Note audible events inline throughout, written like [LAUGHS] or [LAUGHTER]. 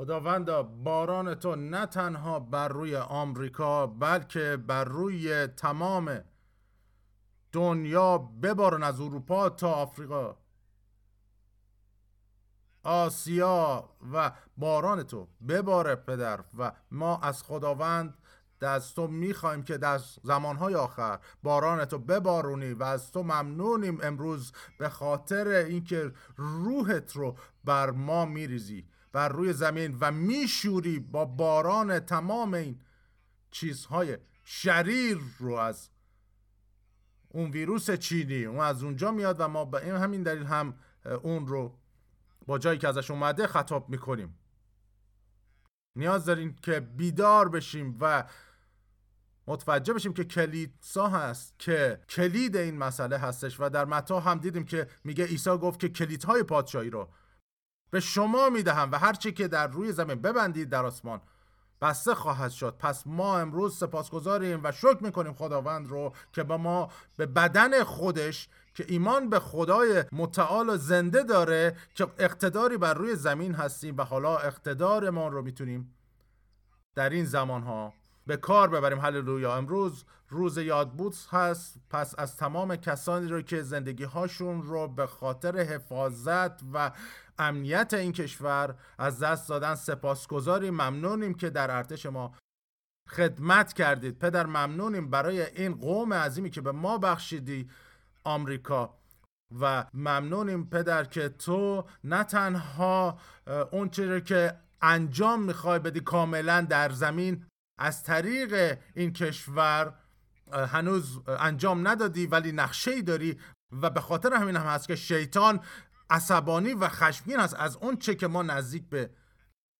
خداوندا باران تو نه تنها بر روی آمریکا بلکه بر روی تمام دنیا ببارن از اروپا تا آفریقا. آسیا و باران تو بباره پدر و ما از خداوند از تو می‌خوایم که در زمانهای آخر باران تو ببارونی و از تو ممنونیم امروز به خاطر اینکه روحت رو بر ما میریزی. بر روی زمین و میشوری با باران تمام این چیزهای شریر رو از اون ویروس چینی اون از اونجا میاد و ما به این همین دلیل هم اون رو با جایی که ازش اومده خطاب می‌کنیم. نیاز داریم که بیدار بشیم و متوجه بشیم که کلیدسا هست که کلید این مسئله هستش و در متا هم دیدیم که میگه عیسی گفت که کلیدهای پادشاهی رو به شما می‌دهم و هرچی که در روی زمین ببندید در آسمان. بسته خواهد شد. پس ما امروز سپاسگزاریم و شکر می‌کنیم خداوند رو که به ما به بدن خودش که ایمان به خدای متعال و زنده داره که اقتداری بر روی زمین هستیم و حالا اقتدارمان رو می‌تونیم در این زمان ها به کار ببریم. هللویا. امروز روز یادبود هست. پس از تمام کسانی رو که زندگی هاشون رو به خاطر حفاظت و امنیت این کشور از دست دادن سپاسگزاریم. ممنونیم که در ارتش ما خدمت کردید. پدر ممنونیم برای این قوم عظیمی که به ما بخشیدی آمریکا. و ممنونیم پدر که تو نه تنها اون چیزی که انجام می‌خوای بدی کاملا در زمین از طریق این کشور هنوز انجام ندادی ولی نقشه ای داری و به خاطر همین هم هست که شیطان عصبانی و خشمگین است از اون چه که ما نزدیک به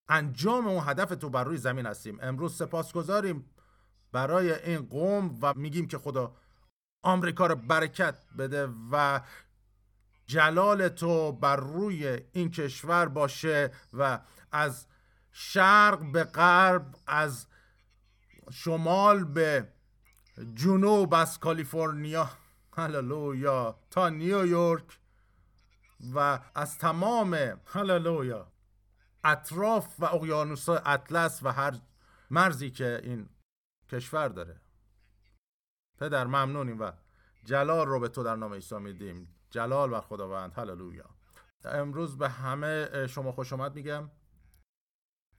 انجام اون هدف تو بر روی زمین هستیم. امروز سپاس گذاریم برای این قوم و میگیم که خدا آمریکا رو برکت بده و جلال تو بر روی این کشور باشه و از شرق به غرب از شمال به جنوب از کالیفرنیا هللویا تا نیویورک و از تمام هللویا اطراف و اقیانوس اطلس و هر مرزی که این کشور داره. پدر ممنونیم و جلال رو به تو در نام عیسی میدیم. جلال و خداوند هللویا. امروز به همه شما خوش آمد میگم.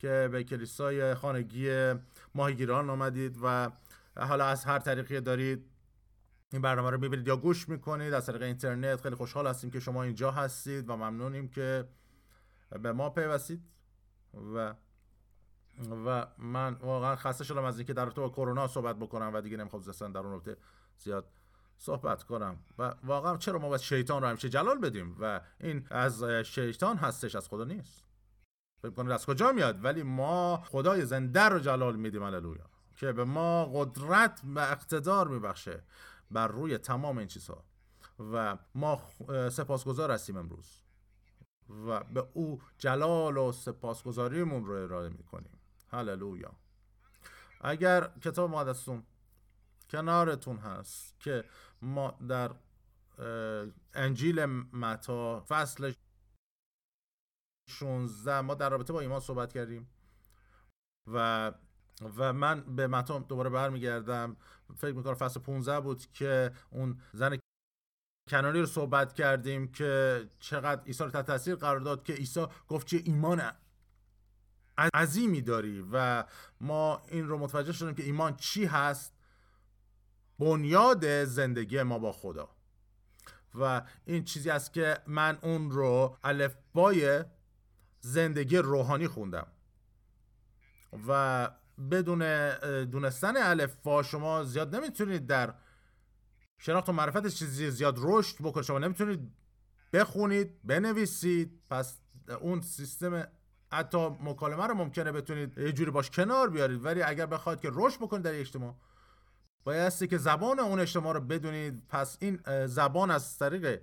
که به کلیسای خانگی ماهیگیران آمدید و حالا از هر طریقی دارید این برنامه رو می‌بینید یا گوش می‌کنید از طریق اینترنت. خیلی خوشحال هستیم که شما اینجا هستید و ممنونیم که به ما پیوستید. و و من واقعا خسته شدم از اینکه در با کرونا صحبت بکنم و دیگه نمی‌خوام در اون رابطه زیاد صحبت کنم. و واقعا چرا ما باید شیطان رو همیشه جلال بدیم؟ و این از شیطان هستش از خدا نیست. فکر کنید از کجا میاد ولی ما خدای زنده رو جلال میدیم هللویا. که به ما قدرت و اقتدار میبخشه بر روی تمام این چیزها. و ما سپاسگزار هستیم امروز. و به او جلال و سپاسگزاریمون رو ارائه می‌کنیم. هللویا. اگر کتاب مقدستون کنارتون هست که ما در انجیل متا فصل 16 ما در رابطه با ایمان صحبت کردیم. و و من به متا دوباره برمیگردم. فکر می‌کنم فصل 15 بود که اون زن کنانی رو صحبت کردیم که چقدر عیسی رو تحت تاثیر قرار داد که عیسی گفت که ایمان عظیمی داری و ما این رو متوجه شدیم که ایمان چی هست؟ بنیاد زندگی ما با خدا. و این چیزی است که من اون رو الفبای زندگی روحانی خوندم. و بدون دونستن الفا شما زیاد نمی‌تونید در شناخت و معرفت چیزی زیاد رشد بکنید. شما نمی‌تونید بخونید بنویسید پس اون سیستم حتی مکالمه رو ممکنه بتونید یه جوری باش کنار بیارید. ولی اگر بخواید که رشد بکنید در اجتماع بایستی که زبان اون اجتماع رو بدونید. پس این زبان از طریق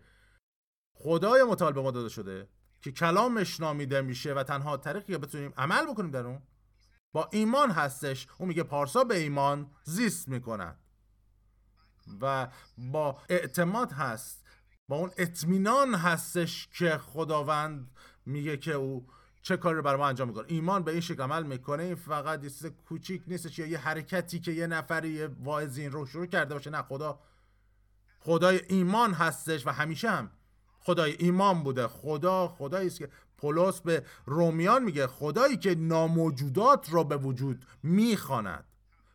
خدای متعال به ما داده شده. که کلامش نامیده میشه و تنها طریقی که بتونیم عمل بکنیم در اون با ایمان هستش. اون میگه پارسا به ایمان زیست می‌کنند و با اعتماد هست با اون اطمینان هستش که خداوند میگه که او چه کاری رو برای ما انجام می‌کنه. ایمان به این شکل عمل می‌کنه این فقط یه چیز کوچیک نیستش یا یه حرکتی که یه نفری یه واعظین رو شروع کرده باشه. نه خدا خدای ایمان هستش و همیشه هم خدای ایمان بوده. خدا خدایی است که پولس به رومیان میگه خدایی که ناموجودات را به وجود می‌خواند.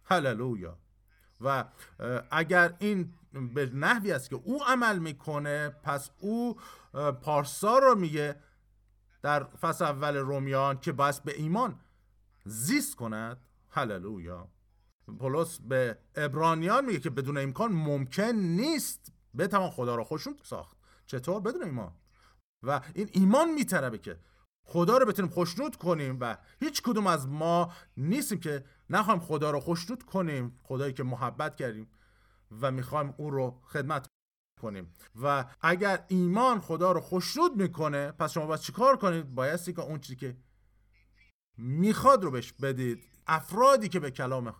هللویا. و اگر این به نحوی است که او عمل می‌کنه پس او پارسا رو میگه در فصل اول رومیان که باید به ایمان زیست کند. هللویا. پولس به ابرانیان میگه که بدون امکان ممکن نیست بتوان خدا را خوشون ساخت. چطور بدون ایمان و این ایمان میتربه که خدا رو بتونیم خوشنود کنیم و هیچ کدوم از ما نیستیم که نخوایم خدا رو خوشنود کنیم خدایی که محبت کردیم و می‌خوایم او رو خدمت کنیم. و اگر ایمان خدا رو خوشنود می‌کنه پس شما باید چیکار کنید؟ بایستی که اون چیزی که می‌خواد رو بهش بدید. افرادی که به کلام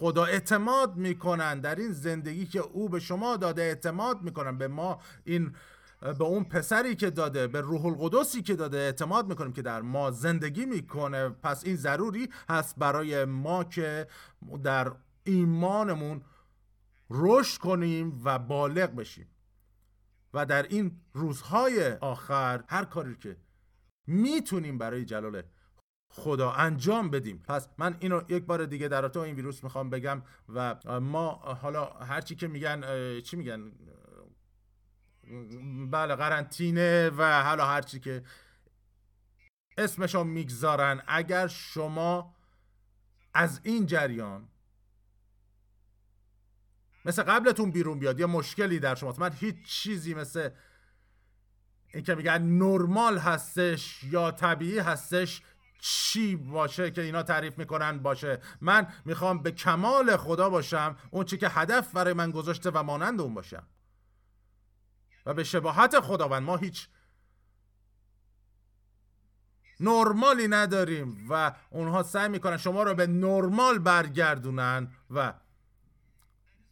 خدا اعتماد می‌کنن در این زندگی که او به شما داده اعتماد می‌کنن به ما این به اون پسری که داده به روح القدسی که داده اعتماد می‌کنیم که در ما زندگی می‌کنه. پس این ضروری هست برای ما که در ایمانمون رشد کنیم و بالغ بشیم. و در این روزهای آخر هر کاری که می‌تونیم برای جلال خدا انجام بدیم. پس من اینو یک بار دیگه در تو این ویروس می‌خوام بگم و ما حالا هرچی که میگن چی میگن؟ بله قرنطینه و حالا هرچی که اسمشو می‌گذارن. اگر شما از این جریان مثل قبلتون بیرون بیاد یه مشکلی در شما من هیچ چیزی مثل این که میگن نرمال هستش یا طبیعی هستش چی باشه که اینا تعریف می‌کنن باشه. من می‌خوام به کمال خدا باشم اون چی که هدف برای من گذاشته و مانند اون باشم. و به شباهت خداوند ما هیچ نرمالی نداریم و اونها سعی می‌کنن شما رو به نرمال برگردونن و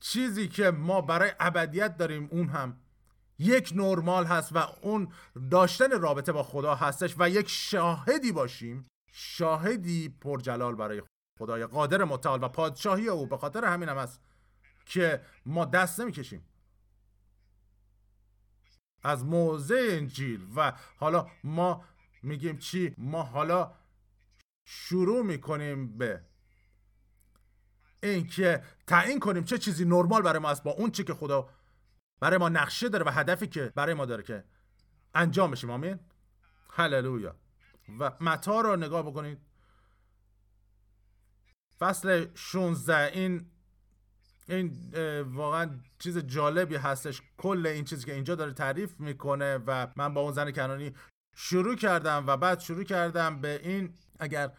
چیزی که ما برای ابدیت داریم اون هم یک نرمال هست و اون داشتن رابطه با خدا هستش و یک شاهدی باشیم. شاهدی پرجلال برای خدای قادر متعال و پادشاهی او به خاطر همین هم هست که ما دست نمی‌کشیم. از موضع انجیل و حالا ما میگیم چی؟ ما حالا شروع می‌کنیم به اینکه تعیین کنیم چه چیزی نرمال برای ما است با اون چی که خدا برای ما نقشه داره و هدفی که برای ما داره که انجام بشیم. آمین. هللویا. و متا رو نگاه بکنید. فصل 16 این این واقعا چیز جالبی هستش. کل این چیزی که اینجا داره تعریف می‌کنه و من با اون زن کنانی شروع کردم و بعد شروع کردم به این اگر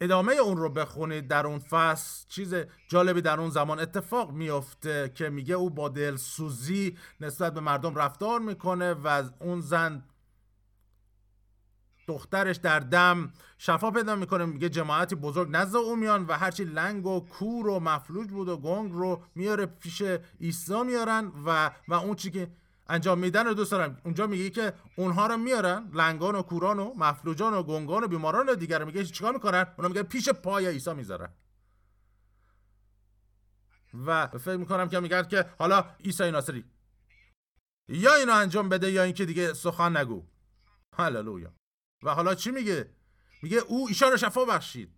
ادامه اون رو بخونید در اون فصل چیز جالبی در اون زمان اتفاق میفته که میگه او با دلسوزی نسبت به مردم رفتار می‌کنه و اون زن دخترش در دم شفا پیدا می‌کنه میگه جماعتی بزرگ نزد او میان و هرچی لنگ و کور و مفلوج بود و گنگ رو میاره پیش عیسی میارن و و اون چی که انجام میدن رو دوست دارم. اونجا میگه که اونها رو میارن لنگان و کوران و مفلوجان و گنگان و بیماران و دیگر میگه چیکار می‌کنن؟ اونا میگه پیش پای عیسی می‌ذارن. و فکر می‌کنم که میگن که حالا عیسی ناصری. یا اینو انجام بده یا اینکه دیگه سخن نگو. هللویا. و حالا چی میگه؟ میگه او ایشان رو شفا بخشید.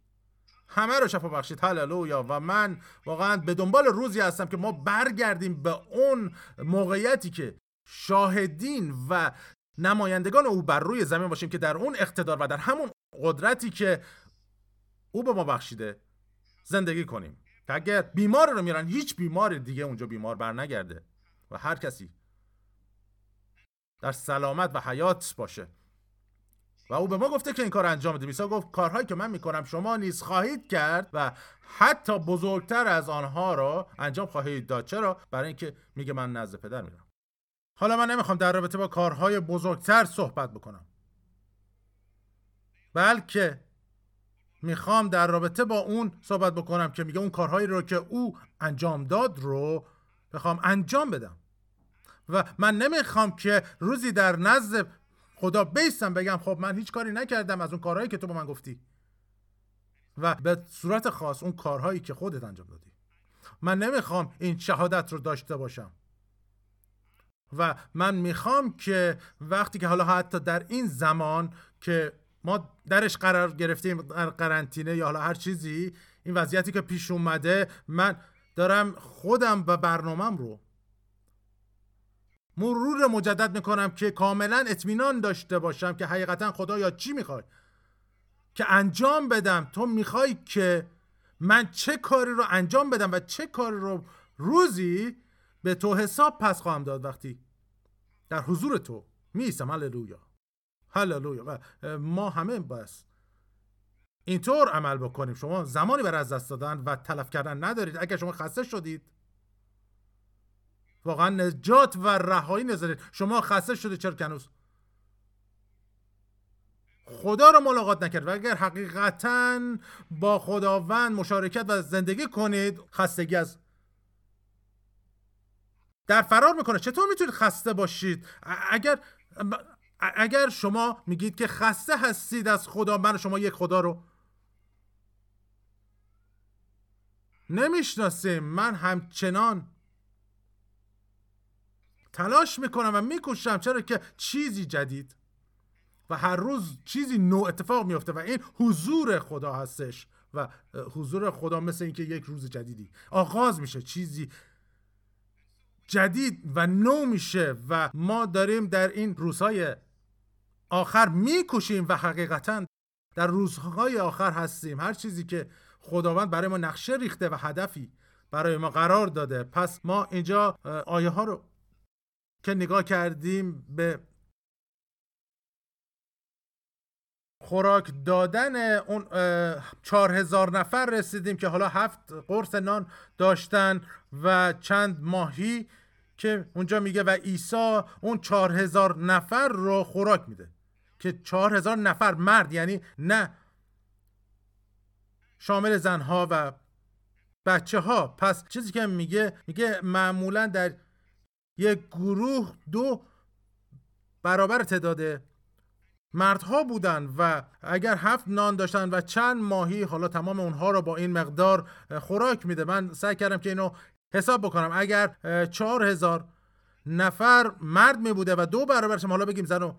همه رو شفا بخشید. هللویا. و من واقعا به دنبال روزی هستم که ما برگردیم به اون موقعیتی که شاهدین و نمایندگان او بر روی زمین باشیم که در اون اقتدار و در همون قدرتی که او به ما بخشیده زندگی کنیم. که اگر بیمار رو میرن هیچ بیمار دیگه اونجا بیمار بر نگرده و هر کسی در سلامت و حیات باشه. و او به ما گفته که این کار انجام بده. میسا گفت کارهایی که من می‌کنم شما نیز خواهید کرد و حتی بزرگتر از آنها را انجام خواهید داد. چرا؟ برای اینکه میگه من نزد پدر میرم. حالا من نمی‌خوام در رابطه با کارهای بزرگتر صحبت بکنم. بلکه می‌خوام در رابطه با اون صحبت بکنم که میگه اون کارهایی رو که او انجام داد رو بخوام انجام بدم. و من نمی‌خوام که روزی در نزد خدا بیستم بگم خب من هیچ کاری نکردم از اون کارهایی که تو به من گفتی. و به صورت خاص اون کارهایی که خودت انجام دادی. من نمی‌خوام این شهادت رو داشته باشم. و من می‌خوام که وقتی که حالا حتی در این زمان که ما درش قرار گرفتیم در قرنطینه یا حالا هر چیزی این وضعیتی که پیش اومده من دارم خودم و برنامهم رو مرور مجدد می‌کنم که کاملا اطمینان داشته باشم که حقیقتا خدا یا چی می‌خوای. که انجام بدم. تو می‌خوای که من چه کاری رو انجام بدم و چه کاری رو روزی به تو حساب پس خواهم داد وقتی در حضور تو میستم هللویا. هللویا. و ما همه بس. اینطور عمل بکنیم. شما زمانی برای از دست دادن و تلف کردن ندارید. اگر شما خسته شدید واقعا نجات و رهایی نذارید شما خسته شدید چرا کنوز خدا رو ملاقات نکرد. و اگر حقیقتا با خداوند مشارکت و زندگی کنید خستگی از در فرار می‌کنه. چطور می‌تونید خسته باشید؟ اگر اگر شما میگید که خسته هستید از خدا من شما یک خدا رو نمی‌شناسیم. من همچنان تلاش می‌کنم و میکوشم چرا که چیزی جدید و هر روز چیزی نو اتفاق میفته و این حضور خدا هستش و حضور خدا مثل اینکه یک روز جدیدی. آغاز میشه چیزی جدید و نو میشه و ما داریم در این روزهای آخر میکوشیم و حقیقتا در روزهای آخر هستیم. هر چیزی که خداوند برای ما نقشه ریخته و هدفی برای ما قرار داده. پس ما اینجا آیه ها رو که نگاه کردیم به خوراک دادن اون چهار هزار نفر رسیدیم که حالا هفت قرص نان داشتن و چند ماهی که اونجا میگه و عیسی اون چهار هزار نفر رو خوراک میده که چهار هزار نفر مرد یعنی نه شامل زنها و بچه ها پس چیزی که میگه میگه معمولا در یک گروه دو برابر تعداد مردها بودن و اگر هفت نان داشتن و چند ماهی حالا تمام اونها رو با این مقدار خوراک میده. من سعی کردم که اینو حساب بکنم. اگر چهار هزار نفر مرد می بوده و دو برابرش حالا بگیم زن و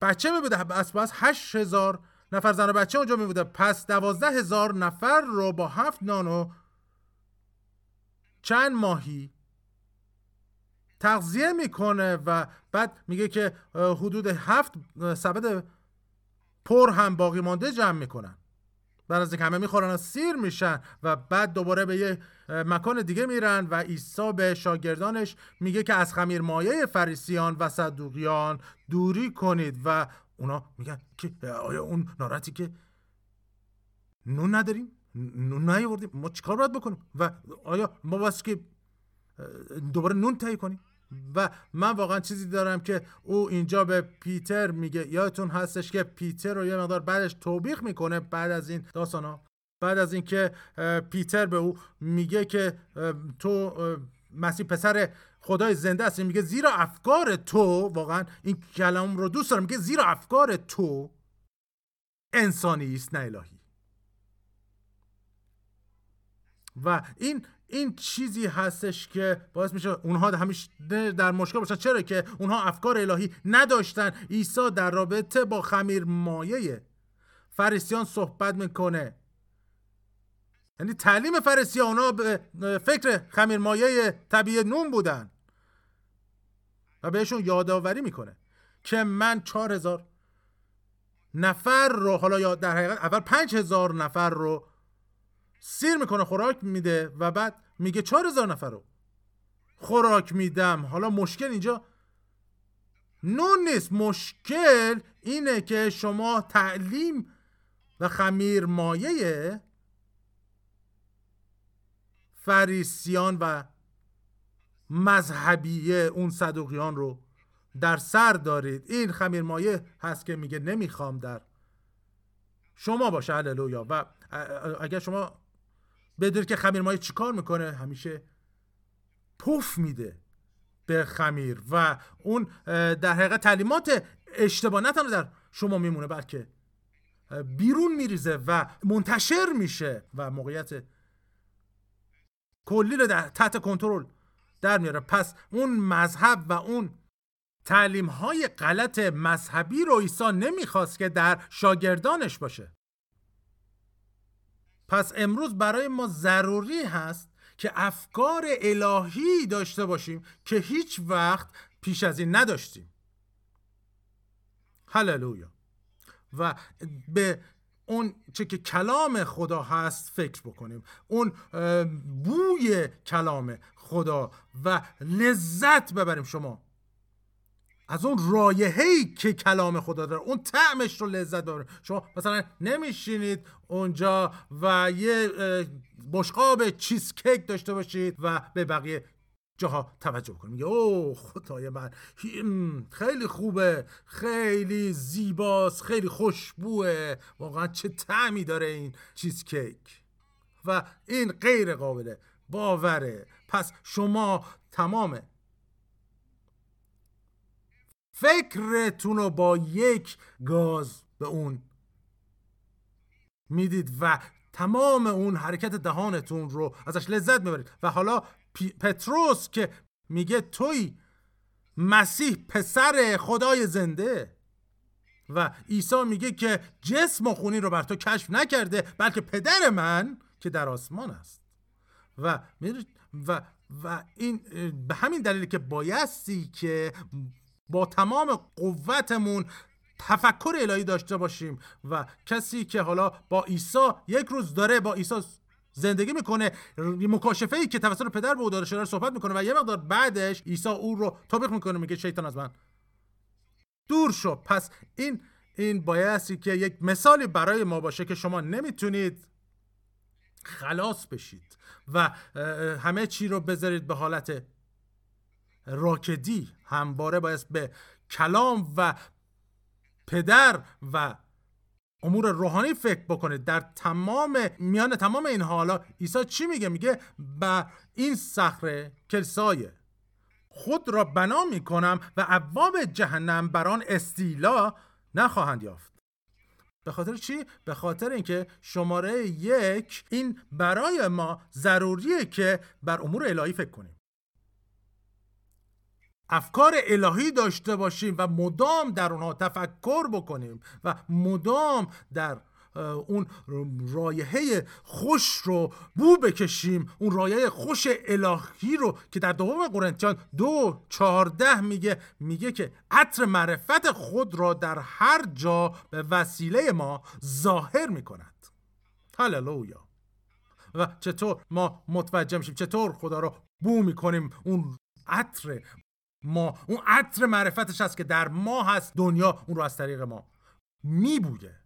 بچه می بوده پس پس هشت هزار نفر زن و بچه اونجا می بوده. پس دوازده هزار نفر رو با هفت نان و چند ماهی تغذیه می‌کنه و بعد میگه که حدود هفت سبد پر هم باقی مانده جمع می‌کنن. بعد از همه می‌خورن و سیر میشن و بعد دوباره به یه مکان دیگه میرن و عیسی به شاگردانش میگه که از خمیر مایه فریسیان و صدوقیان دوری کنید و اونا میگن که آیا اون ناراحتی که نون نداریم؟ نون نیاوردیم؟ ما چیکار باید بکنیم؟ و آیا ما واسه که دوباره نون تهیه کنیم و من واقعا چیزی دارم که او اینجا به پیتر میگه. یادتون هستش که پیتر رو یه مقدار بعدش توبیخ می‌کنه بعد از این داستان ها. بعد از اینکه پیتر به او میگه که تو مسیح پسر خدای زنده هستی. میگه زیرا افکار تو واقعا این کلام رو دوست دارم. میگه زیرا افکار تو انسانی است نه الهی. و این این چیزی هستش که باعث میشه اونها همیشه در مشکل باشن. چرا که اونها افکار الهی نداشتن. عیسی در رابطه با خمیر مایه فریسیان صحبت می‌کنه. یعنی تعلیم فریسیان اونا به فکر خمیر مایه طبیعی نون بودن. و بهشون یادآوری می‌کنه که من چهار هزار نفر رو حالا یا در حقیقت اول پنج هزار نفر رو سیر می‌کنه خوراک میده و بعد میگه چهار هزار نفر رو خوراک میدم. حالا مشکل اینجا نون نیست. مشکل اینه که شما تعلیم و خمیر مایه فریسیان و مذهبیه اون صدوقیان رو در سر دارید. این خمیر مایه هست که میگه نمی‌خوام در شما باشه. هللویا. و اگر شما بدونید که خمیر مایه چیکار می‌کنه؟ همیشه پف میده به خمیر و اون در حقیقت تعلیمات اشتباه نه تنها در شما میمونه بلکه بیرون میریزه و منتشر میشه و موقعیت کلی رو تحت کنترل در میاره. پس اون مذهب و اون تعلیم های غلط مذهبی رو عیسی نمی‌خواست که در شاگردانش باشه. پس امروز برای ما ضروری هست که افکار الهی داشته باشیم که هیچ وقت پیش از این نداشتیم. هللویا. و به اون چه که کلام خدا هست فکر بکنیم. اون بوی کلام خدا و لذت ببریم. شما از اون رایحه‌ای که کلام خدا داره اون طعمش رو لذت ببریم شما مثلا نمیشینید اونجا و یه بشقاب چیز کیک داشته باشید و به بقیه جاها توجه کنیم میگه اوه خدای من خیلی خوبه خیلی زیباست خیلی خوشبوه. واقعا چه تعمی داره این چیز کیک و این غیر قابله باوره. پس شما تمام فکرتون رو با یک گاز به اون می‌دید و تمام اون حرکت دهانتون رو ازش لذت می‌برید. و حالا پتروس که میگه توی مسیح پسر خدای زنده و عیسی میگه که جسم و خونی رو بر تو کشف نکرده بلکه پدر من که در آسمان است. و و و این به همین دلیل که بایستی که با تمام قوتمون تفکر الهی داشته باشیم و کسی که حالا با عیسی یک روز داره با عیسی زندگی می‌کنه مکاشفه ای که توسط پدر به او داده شده صحبت می‌کنه و یه مقدار بعدش عیسی او رو تابق می‌کنه میگه شیطان از من. دور شو. پس این این بایستی که یک مثالی برای ما باشه که شما نمی‌تونید خلاص بشید و همه چی رو بذارید به حالت راکدی همواره باید به کلام و پدر و امور روحانی فکر بکنید در تمام میان تمام این حالا عیسی چی میگه؟ میگه با این صخره کلسای خود را بنا می‌کنم و ابواب جهنم بر آن استیلا نخواهند یافت. به خاطر چی؟ به خاطر اینکه شماره یک این برای ما ضروریه که بر امور الهی فکر کنیم. افکار الهی داشته باشیم و مدام در اونها تفکر بکنیم و مدام در اون رایحه خوش رو بو بکشیم اون رایحه خوش الهی رو که در دوم قرنتیان دو چهارده میگه میگه که عطر معرفت خود را در هر جا به وسیله ما ظاهر می‌کند. هللویا. و چطور ما متوجه میشیم چطور خدا رو بو می‌کنیم اون عطر ما اون عطر معرفتش هست که در ما هست دنیا اون رو از طریق ما میبویه.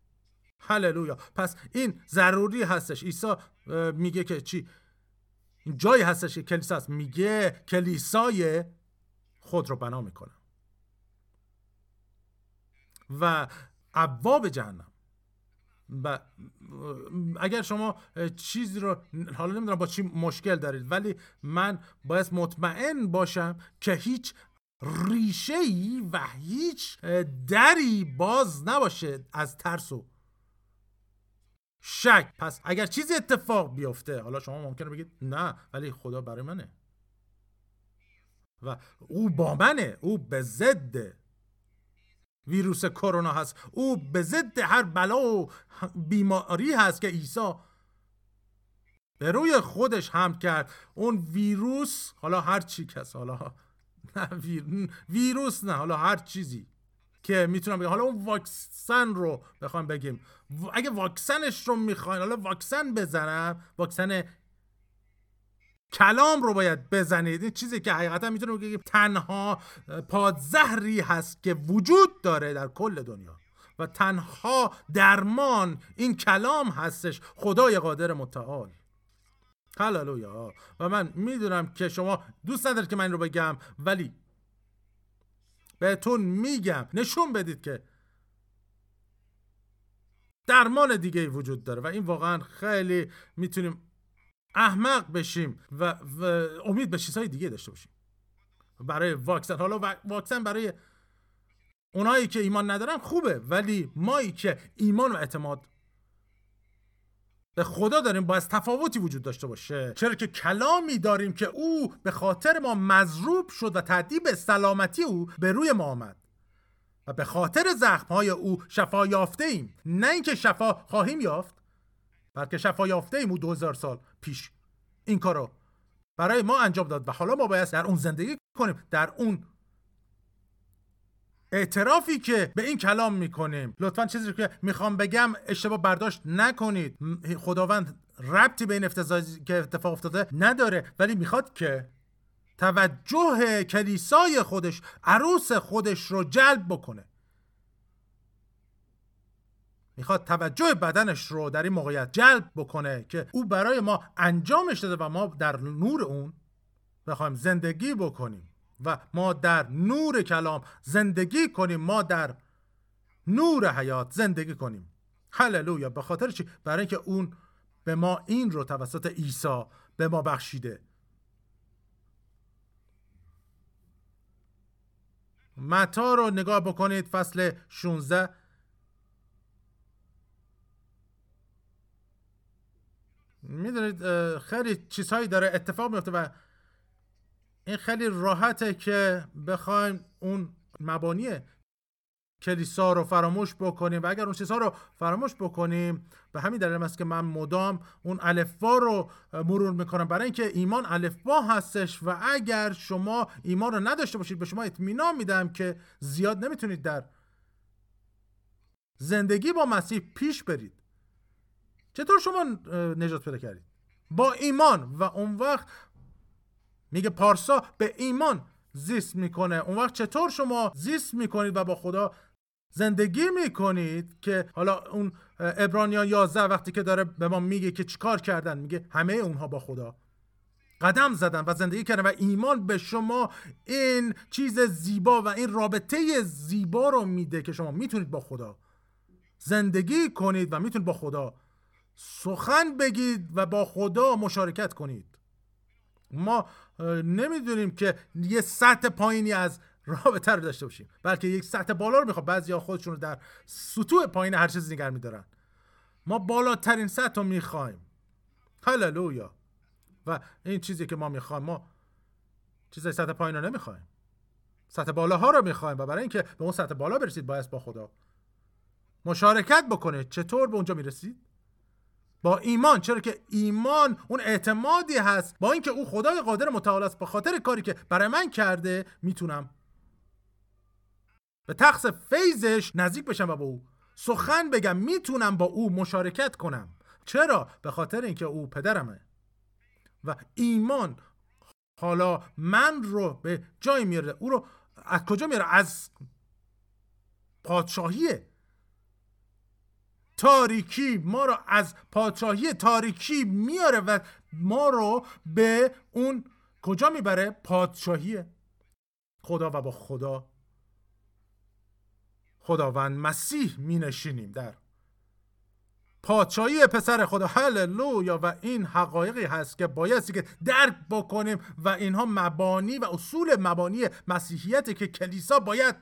هللویا. پس این ضروری هستش. عیسی میگه که چی؟ جایی هستش که کلیسا هست. میگه کلیسای خود رو بنا می‌کنه. و ابواب جهنم. و اگر شما چیزی رو حالا نمی‌دونم با چی مشکل دارید ولی من باید مطمئن باشم که هیچ ریشه ای و هیچ دری باز نباشه از ترس و شک. پس اگر چیزی اتفاق بیفته حالا شما ممکنه بگید نه ولی خدا برای منه. و او با منه او به ضد ویروس کرونا هست. او به ضد هر بلا و بیماری هست که عیسی به روی خودش هم کرد. اون ویروس حالا هر چی کس حالا نه ویروس نه. حالا هر چیزی که می‌تونم بگم. حالا اون واکسن رو بخوام بگیم. اگه واکسنش رو می‌خواین حالا واکسن بزنم. واکسن کلام رو باید بزنید. این چیزی که حقیقتا می‌تونم بگیم تنها پادزهری هست که وجود داره در کل دنیا. و تنها درمان این کلام هستش. خدای قادر متعال. هللویا و من می‌دونم که شما دوست ندارید که من رو بگم ولی بهتون میگم نشون بدید که درمان دیگه وجود داره. و این واقعا خیلی می‌تونیم احمق بشیم و, و امید به چیزهای دیگه داشته باشیم. برای واکسن. حالا واکسن برای اونایی که ایمان ندارن خوبه ولی مایی که ایمان و اعتماد به خدا داریم باید تفاوتی وجود داشته باشه. چرا که کلامی داریم که او به خاطر ما مضروب شد و تعدیب سلامتی او به روی ما آمد. و به خاطر زخمهای او شفا یافته ایم نه اینکه شفا خواهیم یافت بلکه شفا یافته ایم او 2000 سال پیش. این کارو برای ما انجام داد و حالا ما باید در اون زندگی کنیم در اون اعترافی که به این کلام می‌کنیم. لطفا چیزی که می‌خوام بگم اشتباه برداشت نکنید. خداوند ربطی به این که اتفاق افتاده نداره ولی می‌خواد که توجه کلیسای خودش عروس خودش رو جلب بکنه. می‌خواد توجه بدنش رو در این موقعیت جلب بکنه که او برای ما انجامش داده و ما در نور اون بخوایم زندگی بکنیم. و ما در نور کلام زندگی کنیم. ما در نور حیات زندگی کنیم. هللویا. به خاطر چی؟ برای اینکه اون به ما این رو توسط عیسی به ما بخشیده. متا رو نگاه بکنید فصل 16 می‌دونید خیلی چیزهایی داره اتفاق میفته و این خیلی راحته که بخوایم اون مبانی کلیسا رو فراموش بکنیم و اگر اون چیزها رو فراموش بکنیم به همین دلیل است که من مدام اون الفبا رو مرور می‌کنم. برای اینکه ایمان الفبا هستش و اگر شما ایمان رو نداشته باشید به شما اطمینان میدم که زیاد نمی‌تونید در زندگی با مسیح پیش برید. چطور شما نجات پیدا کردید؟ با ایمان و اون وقت میگه پارسا به ایمان زیست می‌کنه. اون وقت چطور شما زیست می‌کنید و با خدا زندگی می‌کنید که حالا اون ابرانیان 11 وقتی که داره به ما میگه که چیکار کردن؟ میگه همه اونها با خدا. قدم زدن و زندگی کردن و ایمان به شما این چیز زیبا و این رابطه زیبا رو میده که شما می‌تونید با خدا زندگی کنید و می‌تونید با خدا سخن بگید و با خدا مشارکت کنید. ما نمی‌دونیم که یه سطح پایینی از رابطه رو داشته باشیم بلکه یک سطح بالا رو می‌خواد بعضیا خودشون رو در سطوح پایین هر چیز نگر میدارن. ما بالاترین سطح رو می‌خوایم. هللویا. و این چیزی که ما می‌خوایم ما چیزای سطح پایین رو نمی‌خوایم. سطح بالا ها رو می‌خوایم و برای اینکه به اون سطح بالا برسید باید با خدا مشارکت بکنه چطور به اونجا می‌رسید؟ با ایمان. چرا که ایمان اون اعتمادی هست. با اینکه او خدای قادر متعال است. به خاطر کاری که برای من کرده می‌تونم به تخص فیضش نزدیک بشم و با او سخن بگم. می‌تونم با او مشارکت کنم. چرا؟ به خاطر اینکه او پدرمه. و ایمان حالا من رو به جای میاره. او رو از کجا میاره؟ از پادشاهی تاریکی ما رو از پادشاهی تاریکی میاره و ما رو به اون کجا می‌بره؟ پادشاهی خدا و با خدا. خداوند مسیح می نشینیم در. پادشاهی پسر خدا. هللویا. و این حقایقی هست که بایستی که درک بکنیم و اینها مبانی و اصول مبانی مسیحیت که کلیسا باید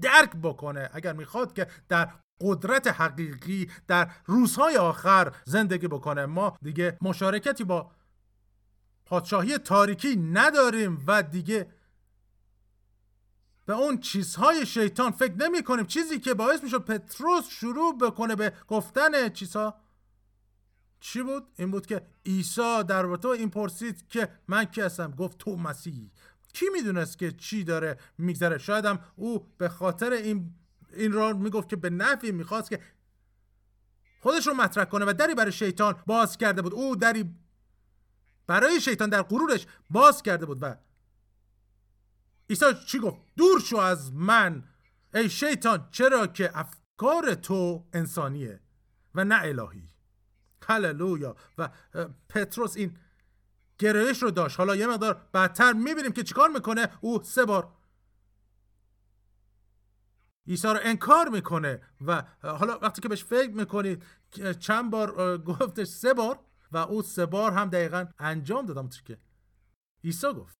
درک بکنه. اگر می‌خواد که در قدرت حقیقی در روزهای آخر زندگی بکنه. ما دیگه مشارکتی با پادشاهی تاریکی نداریم و دیگه به اون چیزهای شیطان فکر نمی کنیم. چیزی که باعث می‌شد پتروس شروع بکنه به گفتن چیزها. چی بود؟ این بود که عیسی در تو این پرسید که من کی هستم؟ گفت تو مسیحی کی می‌دونست که چی داره میگذره؟ شایدم او به خاطر این این را می‌گفت که به نفی می‌خواست که خودش رو مطرح کنه و دری برای شیطان باز کرده بود. او دری برای شیطان در غرورش باز کرده بود و عیسی چی گفت؟ دور شو از من. ای شیطان چرا که افکار تو انسانیه و نه الهی. هللویا. و پتروس این گرایش رو داشت. حالا یه مقدار بعدتر می‌بینیم که چیکار می‌کنه. او سه بار عیسی رو انکار می‌کنه و حالا وقتی که بهش فکر می‌کنید چند بار گفتش سه بار و او سه بار هم دقیقا انجام دادم که عیسی گفت.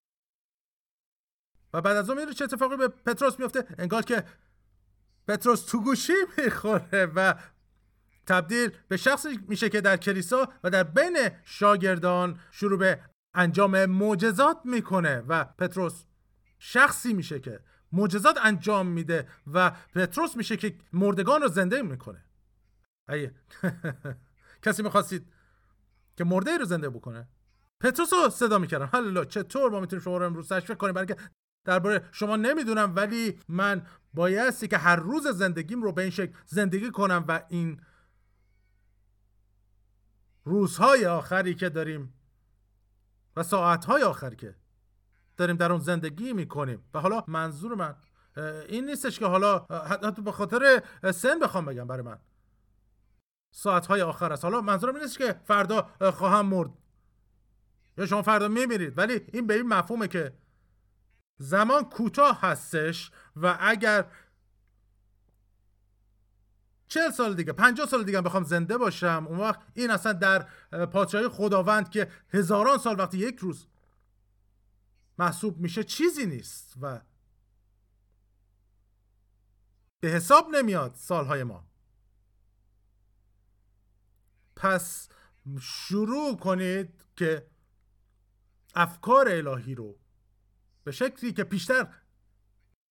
و بعد از اون میره چه اتفاقی به پتروس میفته انگار که پتروس تو گوشی می‌خوره و تبدیل به شخصی میشه که در کلیسا و در بین شاگردان شروع به انجام معجزات می‌کنه و پتروس شخصی میشه که معجزات انجام میده و پتروس میشه که مردگان رو زنده می‌کنه. ایه [LAUGHS] کسی می‌خواستید که مرده رو زنده بکنه؟ پتروس رو صدا می‌کردن حالا چطور ما می‌تونیم شما رو امروز تشویق کنیم؟ برای درباره شما نمی‌دونم ولی من بایستی که هر روز زندگیم رو به این شکل زندگی کنم و این روزهای آخری که داریم و ساعتهای آخری که داریم در اون زندگی می‌کنیم. و حالا منظور من این نیستش که حالا حتی به خاطر سن بخوام بگم برای من. ساعتهای آخر است. حالا منظورم نیست که فردا خواهم مرد. یا شما فردا میمیرید. ولی این به این مفهومه که زمان کوتاه هستش و اگر چهل سال دیگه پنجاه سال دیگه بخوام زنده باشم اون وقت این اصلا در پادشاهی خداوند که هزاران سال وقتی یک روز محسوب میشه چیزی نیست و به حساب نمیاد سالهای ما. پس شروع کنید که افکار الهی رو به شکلی که پیشتر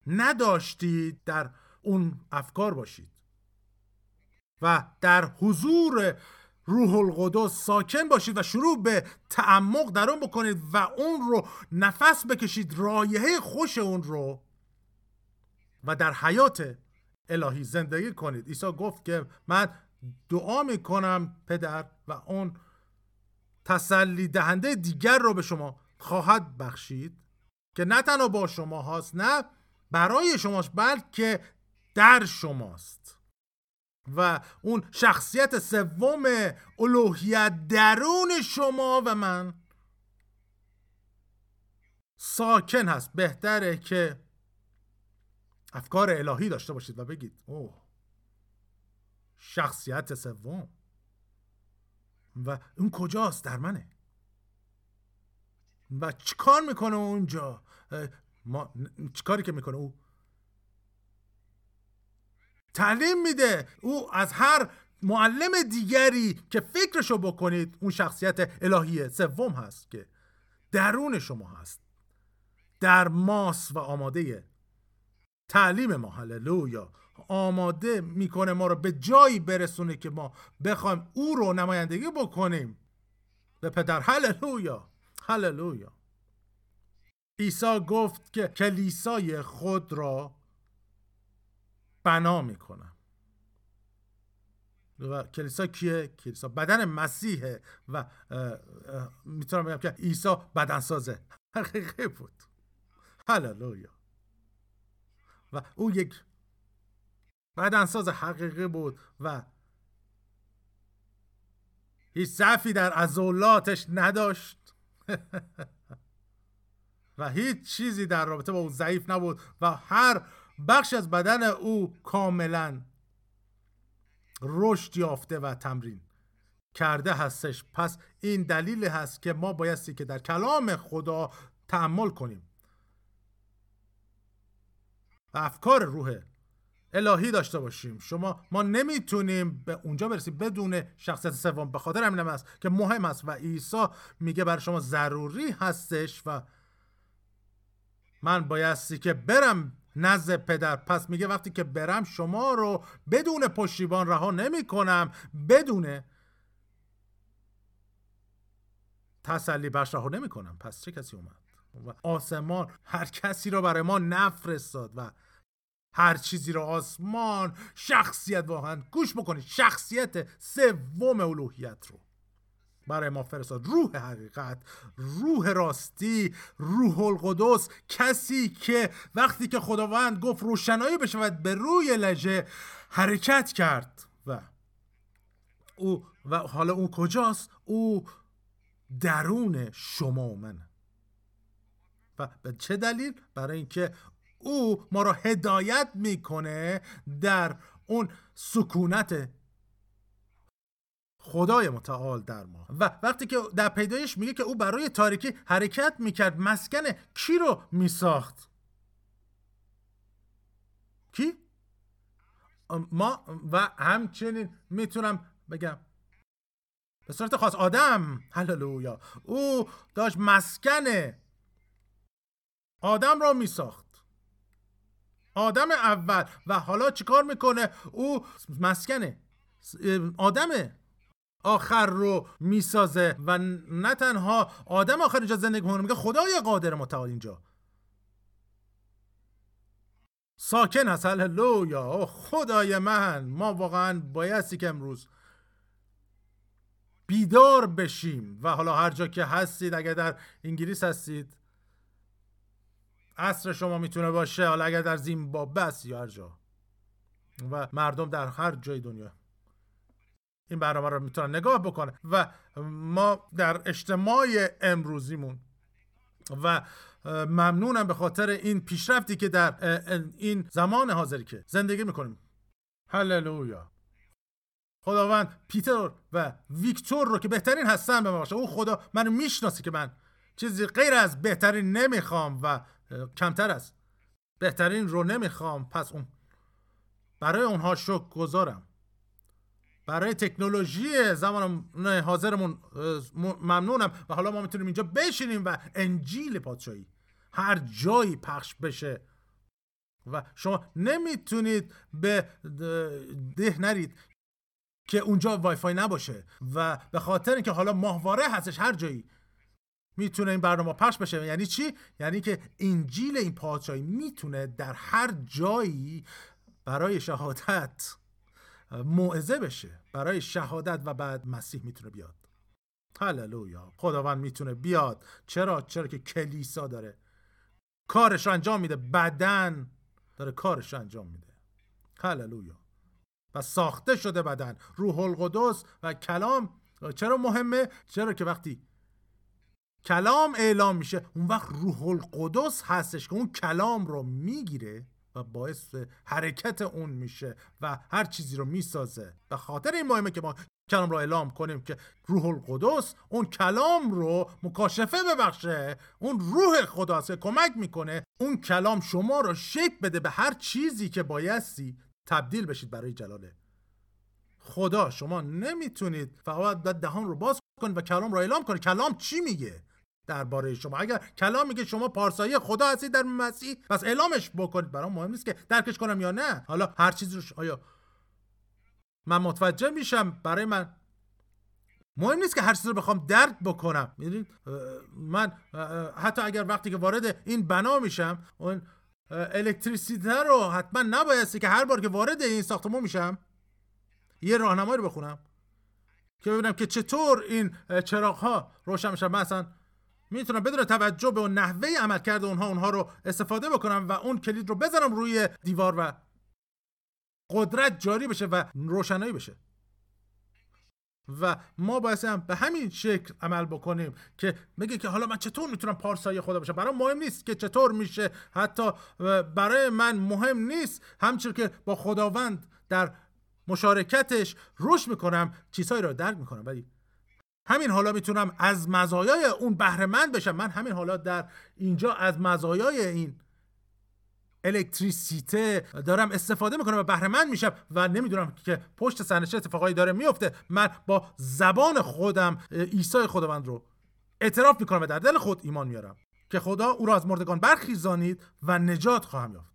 نداشتید در اون افکار باشید و در حضور روح القدس ساکن باشید و شروع به تعمق در اون بکنید و اون رو نفس بکشید رایحه خوش اون رو. و در حیات الهی زندگی کنید. عیسی گفت که من دعا می‌کنم پدر و اون تسلی دهنده دیگر رو به شما خواهد بخشید که نه تنها با شما هاست نه برای شماست بلکه در شماست. و اون شخصیت سوم الوهیت درون شما و من ساکن هست. بهتره که افکار الهی داشته باشید و بگید اوه شخصیت سوم. و اون کجاست؟ در منه و چیکار می‌کنه اونجا؟ ما چیکاری که می‌کنه؟ او تعلیم میده. او از هر معلم دیگری که فکرشو بکنید اون شخصیت الهی سوم هست که درون شما هست. در ماس و آماده تعلیم ما. هللویا. آماده می‌کنه ما رو به جایی برسونه که ما بخوایم او رو نمایندگی بکنیم. به پدر. هللویا. هللویا. عیسی گفت که کلیسای خود را بنا می‌کنم. و کلیسا کیه؟ کلیسا بدن مسیحه و می‌تونم بگم که عیسی بدنسازه. حقیقی بود. هللویا. و او یک بدنساز حقیقی بود و هیچ ضعفی در عضلاتش نداشت. [LAUGHS] و هیچ چیزی در رابطه با او ضعیف نبود و هر بخش از بدن او کاملا رشد یافته و تمرین کرده هستش. پس این دلیل هست که ما بایستی که در کلام خدا تعمل کنیم. افکار روح الهی داشته باشیم. شما ما نمی‌تونیم به اونجا برسیم. بدون شخصیت سوم به خاطر همین است که مهم است و عیسی میگه برای شما ضروری هستش و من بایستی که برم نزد پدر. پس میگه وقتی که برم شما رو بدون پشتیبان رها نمی کنم بدون تسلی بخش رها نمی کنم پس چه کسی اومد؟ و آسمان هر کسی رو برای ما نفرستاد و هر چیزی رو آسمان شخصیت واقعا گوش بکنید. شخصیت سوم الوهیت رو. برای ما فرستاد. روح حقیقت روح راستی روح القدس کسی که وقتی که خداوند گفت روشنایی بشود به روی لجه حرکت کرد. و او و حالا او کجاست؟ او درون شما و من و به چه دلیل؟ برای اینکه او ما را هدایت می‌کنه در اون سکونت خدای متعال در ما. و وقتی که در پیدایش میگه که او برای تاریکی حرکت می‌کرد مسکن کی رو میساخت؟ کی؟ ما و همچنین می‌تونم بگم. به صورت خاص آدم. هللویا. او داشت مسکن آدم را میساخت. آدم اول. و حالا چیکار می‌کنه؟ او مسکنه آدم آخر رو می‌سازه و نه تنها آدم آخر اینجا زندگی می‌کنه میگه خدای قادر متعال اینجا. ساکن هست هللویا خدای من ما واقعا بایستی که امروز بیدار بشیم و حالا هر جا که هستید اگر در انگلیس هستید عصر شما می‌تونه باشه حالا اگر در زیمبابوه هست یا هر جا. و مردم در هر جای دنیا. این برنامه رو می‌تونن نگاه بکنه. و ما در اجتماع امروزیمون و ممنونم به خاطر این پیشرفتی که در این زمان حاضری که زندگی می‌کنیم. هللویا. خداوند پیتر و ویکتور رو که بهترین هستن به ما باشه. اون خدا من می‌شناسه که من چیزی غیر از بهترین نمی‌خوام و کمتر است بهترین رو نمی‌خوام. پس اون برای اونها شک گذارم برای تکنولوژی زمان حاضرمون ممنونم. و حالا ما می‌تونیم اینجا بشینیم و انجیل پادشاهی هر جایی پخش بشه. و شما نمی‌تونید به ده نرید که اونجا وای فای نباشه. و به خاطر اینکه حالا ماهواره هستش هر جایی می‌تونه این برنامه پخش بشه. یعنی چی؟ یعنی که انجیل این پادشاهی می‌تونه در هر جایی برای شهادت موعظه بشه برای شهادت و بعد مسیح می‌تونه بیاد. هللویا. خداوند می‌تونه بیاد. چرا؟ چرا که کلیسا داره کارش رو انجام میده. بدن داره کارش رو انجام میده. هللویا. و ساخته شده بدن. روح القدس و کلام. چرا مهمه؟ چرا که وقتی کلام اعلام میشه اون وقت روح القدس هستش که اون کلام رو می‌گیره و باعث حرکت اون میشه و هر چیزی رو می‌سازه. به خاطر این مهمه که ما کلام رو اعلام کنیم که روح القدس اون کلام رو مکاشفه ببخشه. اون روح خدا که کمک می‌کنه اون کلام شما رو شک بده به هر چیزی که بایستی تبدیل بشید برای جلاله. خدا شما نمی‌تونید فقط دهان رو باز کنید و کلام رو اعلام کنید. کلام چی میگه؟ درباره شما. اگر کلام میگه شما پارسایی خدا هستید در مسیح پس اعلامش بکنید. برام مهم نیست که درکش کنم یا نه. حالا هر چیزی رو آیا من متوجه میشم؟ برای من مهم نیست که هر چیزی رو بخوام درک بکنم. می‌دونید؟ من حتی اگر وقتی که وارد این بنا میشم اون الکتریسیته رو حتما نبایستی که هر بار که وارد این ساختمان میشم یه راهنمایی رو بخونم. که ببینم که چطور این چراغ ها روشن میشن. مثلا می‌تونم بدون توجه به اون نحوه عمل کرده اونها اونها رو استفاده بکنم و اون کلید رو بزنم روی دیوار و قدرت جاری بشه و روشنایی بشه. و ما باید هم به همین شکل عمل بکنیم که میگه که حالا من چطور می‌تونم پارسایی خدا باشم؟ برای مهم نیست که چطور میشه. حتی برای من مهم نیست همچنین که با خداوند در مشارکتش رشد می‌کنم چیزهایی رو درک می‌کنم. ولی همین حالا می‌تونم از مزایای اون بهرهمند بشم. من همین حالا در اینجا از مزایای این الکتریسیته دارم استفاده می‌کنم و بهرهمند میشم و نمی‌دونم که پشت صحنه چه اتفاقایی داره میفته من با زبان خودم عیسی خداوند رو اعتراف می‌کنم و در دل خود ایمان میارم که خدا او را از مردگان برخیزانید و نجات خواهم یافت.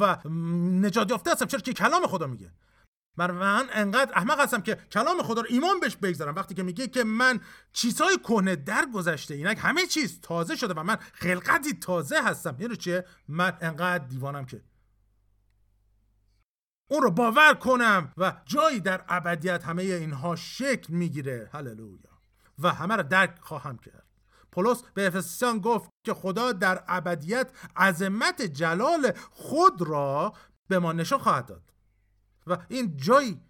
و نجات یافته هستم. چرا که کلام خدا میگه. من من انقدر احمق هستم که کلام خدا رو ایمان بهش بگذارم. وقتی که میگه که من چیزهای کهنه در گذشته اینک همه چیز تازه شده و من خلقتی تازه هستم. یعنی چیه؟ من انقدر دیوانم که اون رو باور کنم و جایی در ابدیت همه اینها شکل می‌گیره. هللویا. و همه رو درک خواهم کرد. پولس به افسیان گفت که خدا در ابدیت عظمت جلال خود را به ما نشان خواهد داد. و این جایی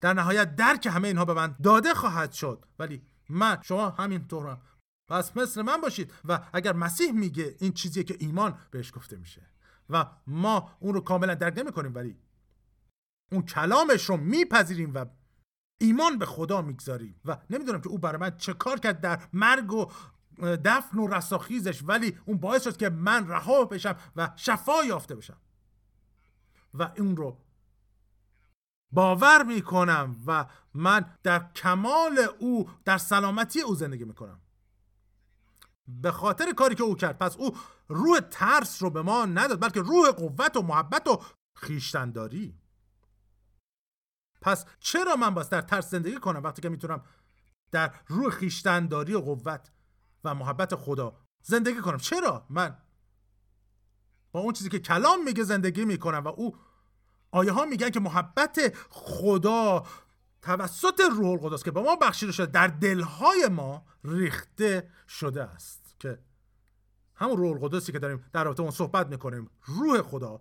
در نهایت درک همه اینها به من داده خواهد شد. ولی من شما همینطورم پس مثل من باشید و اگر مسیح میگه این چیزیه که ایمان بهش گفته میشه و ما اون رو کاملا درک نمی کنیم ولی اون کلامش رو میپذیریم و ایمان به خدا می‌گذاریم. و نمی‌دونم که او برای من چه کار کرد در مرگ و دفن و رستاخیزش ولی اون باعث شد که من رها بشم و شفا یافته بشم. و اون رو باور می‌کنم و من در کمال او در سلامتی او زندگی می‌کنم. به خاطر کاری که او کرد. پس او روح ترس رو به ما نداد بلکه روح قوت و محبت و خیشتنداری. پس چرا من باید در ترس زندگی کنم وقتی که می‌تونم در روح خیشتنداری و قوت و محبت خدا زندگی کنم؟ چرا من با اون چیزی که کلام میگه زندگی می‌کنم و او آیه ها میگن که محبت خدا توسط روح القدس که به ما بخشیده شده در دلهای ما ریخته شده است. که همون روح القدسی که داریم در رابطه اون صحبت می‌کنیم روح خدا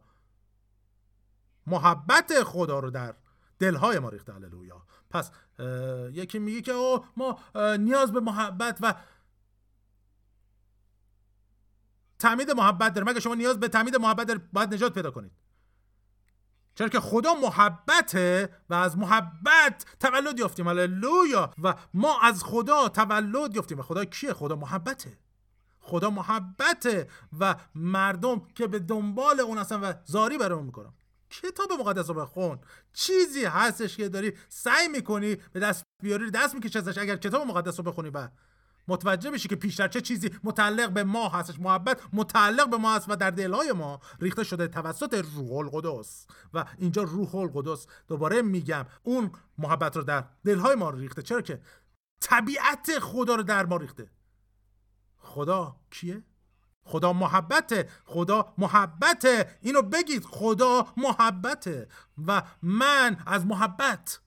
محبت خدا رو در دلهای ما ریخته. هللویا. پس یکی میگه که او ما نیاز به محبت و تعمید محبت داریم. مگه شما نیاز به تعمید محبت دارید باید نجات پیدا کنید. چرا که خدا محبته و از محبت تولد یافتیم. هللویا. و ما از خدا تولد یافتیم. و خدا کیه؟ خدا محبته. خدا محبته و مردم که به دنبال اون هستن و زاری برای اون می‌کنم کتاب مقدس رو بخون. چیزی هستش که داری سعی می‌کنی به دست بیاری دست می‌کشی ازش. اگر کتاب مقدس رو بخونی و متوجه بشی که پیشتر چه چیزی متعلق به ما هستش. محبت متعلق به ما هست و در دلهای ما ریخته شده توسط روح القدس. و اینجا روح القدس دوباره میگم اون محبت رو در دلهای ما ریخته. چرا که طبیعت خدا رو در ما ریخته. خدا کیه؟ خدا محبته. خدا محبته. اینو بگید. خدا محبته. و من از محبت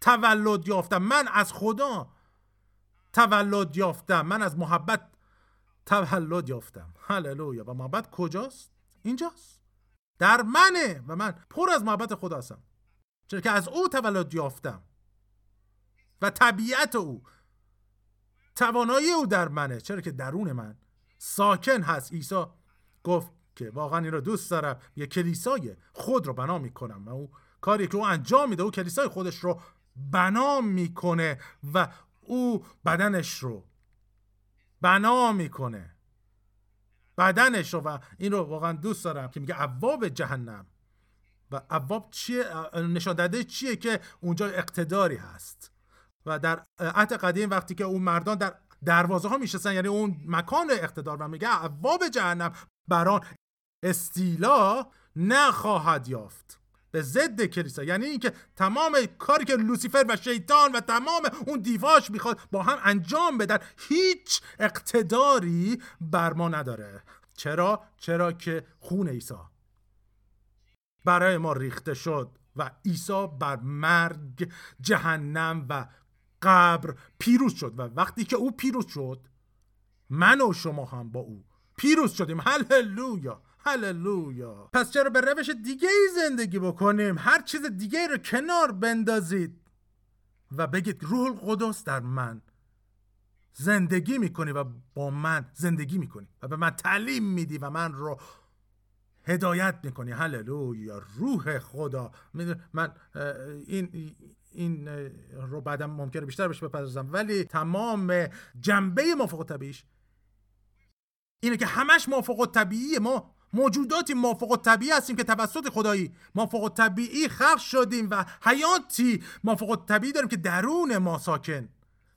تولد یافتم. من از خدا تولد یافتم. من از محبت تولد یافتم. هللویا. و محبت کجاست؟ اینجاست. در منه. و من پر از محبت خدا هستم. چرا که از او تولد یافتم. و طبیعت او توانایی او در منه. چرا که درون من ساکن هست. عیسی گفت که واقعا این رو دوست دارم. یه کلیسای خود رو بنا می‌کنم. و او کاری که او انجام میده او کلیسای خودش رو بنا می‌کنه. و او بدنش رو بنا می‌کنه. بدنش رو و این رو واقعا دوست دارم که میگه عواب جهنم. و عواب چیه؟ نشان چیه که اونجا اقتداری هست. و در عهد قدیم وقتی که اون مردان در دروازه ها میشستن یعنی اون مکان اقتدار و میگه عواب جهنم بران استیلا نخواهد یافت. به ضد کلیسا. یعنی اینکه تمام کاری که لوسیفر و شیطان و تمام اون دیواش می‌خواد با هم انجام بدن هیچ اقتداری بر ما نداره. چرا؟ چرا که خون عیسی برای ما ریخته شد و عیسی بر مرگ جهنم و قبر پیروز شد و وقتی که او پیروز شد من و شما هم با او پیروز شدیم. هللویا! هللویا. پس چرا به روش دیگه ای زندگی بکنیم؟ هر چیز دیگه رو کنار بندازید. و بگید روح القدس در من. زندگی می‌کنی و با من زندگی می‌کنی و به من تعلیم میدی و من رو هدایت می‌کنی. هللویا. روح خدا. من این این رو بعدم ممکنه بیشتر بهش بپردازم. ولی تمام جنبه موافق طبیعیش اینه که همش موافق طبیعی ما موجوداتی موافق طبیعی هستیم که توسط خدایی موافق طبیعی خلق شدیم و حیاتی موافق طبیعی داریم که درون ما ساکن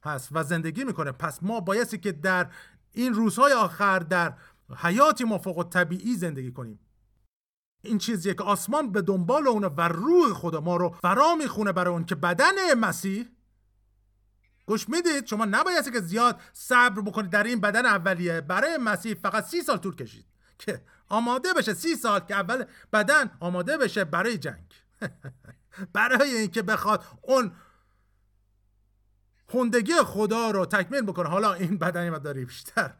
هست و زندگی می‌کنه. پس ما بایستی که در این روزهای آخر در حیاتی موافق طبیعی زندگی کنیم. این چیزیه که آسمان به دنبال اونه و روح خدا ما رو فرا می‌خونه برای اون که بدن مسیح. گوش می‌دید؟ شما نباید که زیاد صبر بکنید در این بدن اولیه. برای مسیح فقط سی سال طول کشید. که آماده بشه سی سال که اول بدن آماده بشه برای جنگ. [LAUGHS] برای اینکه بخواد اون خوندگی خدا رو تکمیل بکنه. حالا این بدنی ما داری بیشتر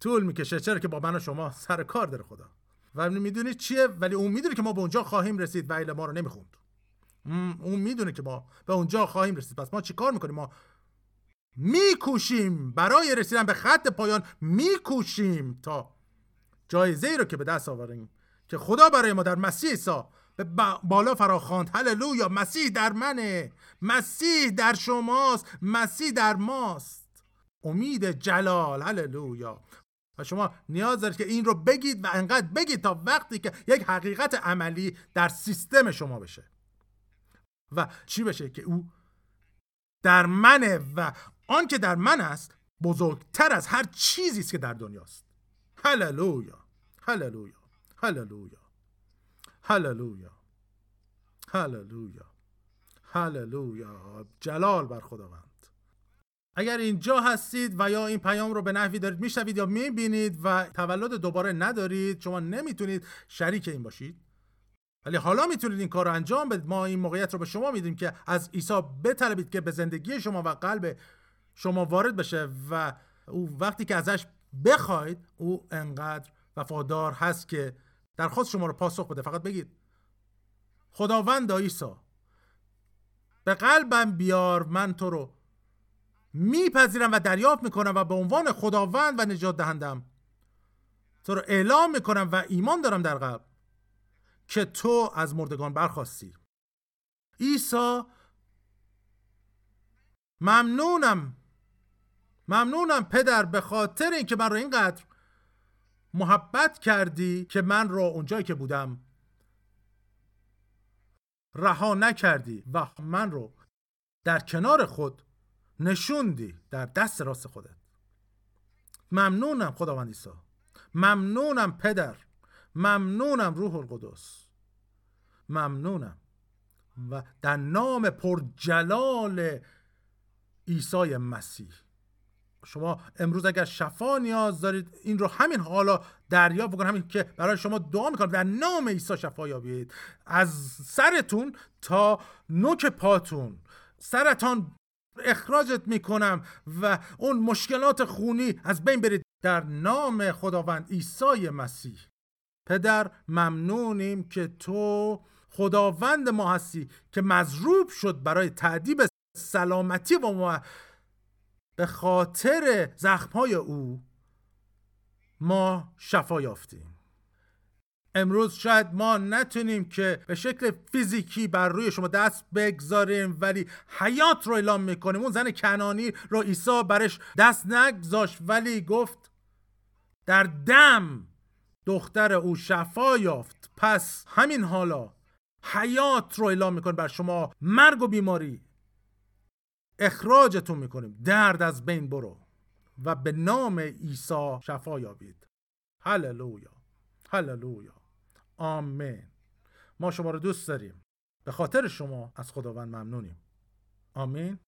طول می‌کشه. چرا که با من و شما سر کار داره خدا. و می‌دونید چیه؟ ولی اون می‌دونه که ما به اونجا خواهیم رسید و ما رو نمی‌خوند. اون می‌دونه که ما به اونجا خواهیم رسید. پس ما چیکار می‌کنیم؟ ما میکوشیم. برای رسیدن به خط پایان میکوشیم تا جایزه ای رو که به دست آوریم که خدا برای ما در مسیح عیسی به بالا فراخواند. هللویا. مسیح در منه. مسیح در شماست. مسیح در ماست. امید جلال. هللویا. و شما نیاز دارید که این رو بگید و انقدر بگید تا وقتی که یک حقیقت عملی در سیستم شما بشه. و چی بشه که او در منه و آن که در من است بزرگتر از هر چیزی است که در دنیاست. هللویا. هللویا هللویا هللویا هللویا هللویا جلال بر خداوند. اگر اینجا هستید و یا این پیام رو به نحوی دارید میشنوید یا می‌بینید و تولد دوباره ندارید شما نمی‌تونید شریک این باشید. ولی حالا می‌تونید این کار رو انجام بدید. ما این موقعیت رو به شما میدیم که از عیسی بطلبید که به زندگی شما و قلب شما وارد بشه و او وقتی که ازش بخواید او انقدر وفادار هست که درخواست شما رو پاسخ بده. فقط بگید. خداوند عیسی به قلبم بیار من تو رو میپذیرم و دریافت می‌کنم و به عنوان خداوند و نجات دهندم. تو رو اعلام می‌کنم و ایمان دارم در قلب که تو از مردگان برخواستی. عیسی ممنونم. ممنونم پدر به خاطر اینکه من رو اینقدر محبت کردی که من رو اونجایی که بودم رها نکردی و من رو در کنار خود نشوندی در دست راست خودت. ممنونم خداوند عیسی. ممنونم پدر. ممنونم روح القدس. ممنونم. و در نام پرجلال عیسی مسیح. شما امروز اگر شفا نیاز دارید این رو همین حالا دریافت بکنید همین که برای شما دعا می‌کنم در نام عیسی شفا یابید. از سرتون تا نوک پاتون. سرتان اخراجت می‌کنم و اون مشکلات خونی از بین برید. در نام خداوند عیسی مسیح. پدر ممنونیم که تو خداوند ما هستی که مضروب شد برای تعدیب سلامتی و ما به خاطر زخمهای او ما شفا یافتیم. امروز شاید ما نتونیم که به شکل فیزیکی بر روی شما دست بگذاریم ولی حیات رو اعلام می‌کنیم. اون زن کنانی رو عیسی برش دست نگذاشت ولی گفت در دم دختر او شفا یافت. پس همین حالا حیات رو اعلام می‌کنیم بر شما مرگ و بیماری. اخراجتون می‌کنیم. درد از بین برو. و به نام عیسی شفا یابید. هللویا. هللویا. آمین. ما شما رو دوست داریم. به خاطر شما از خداوند ممنونیم. آمین.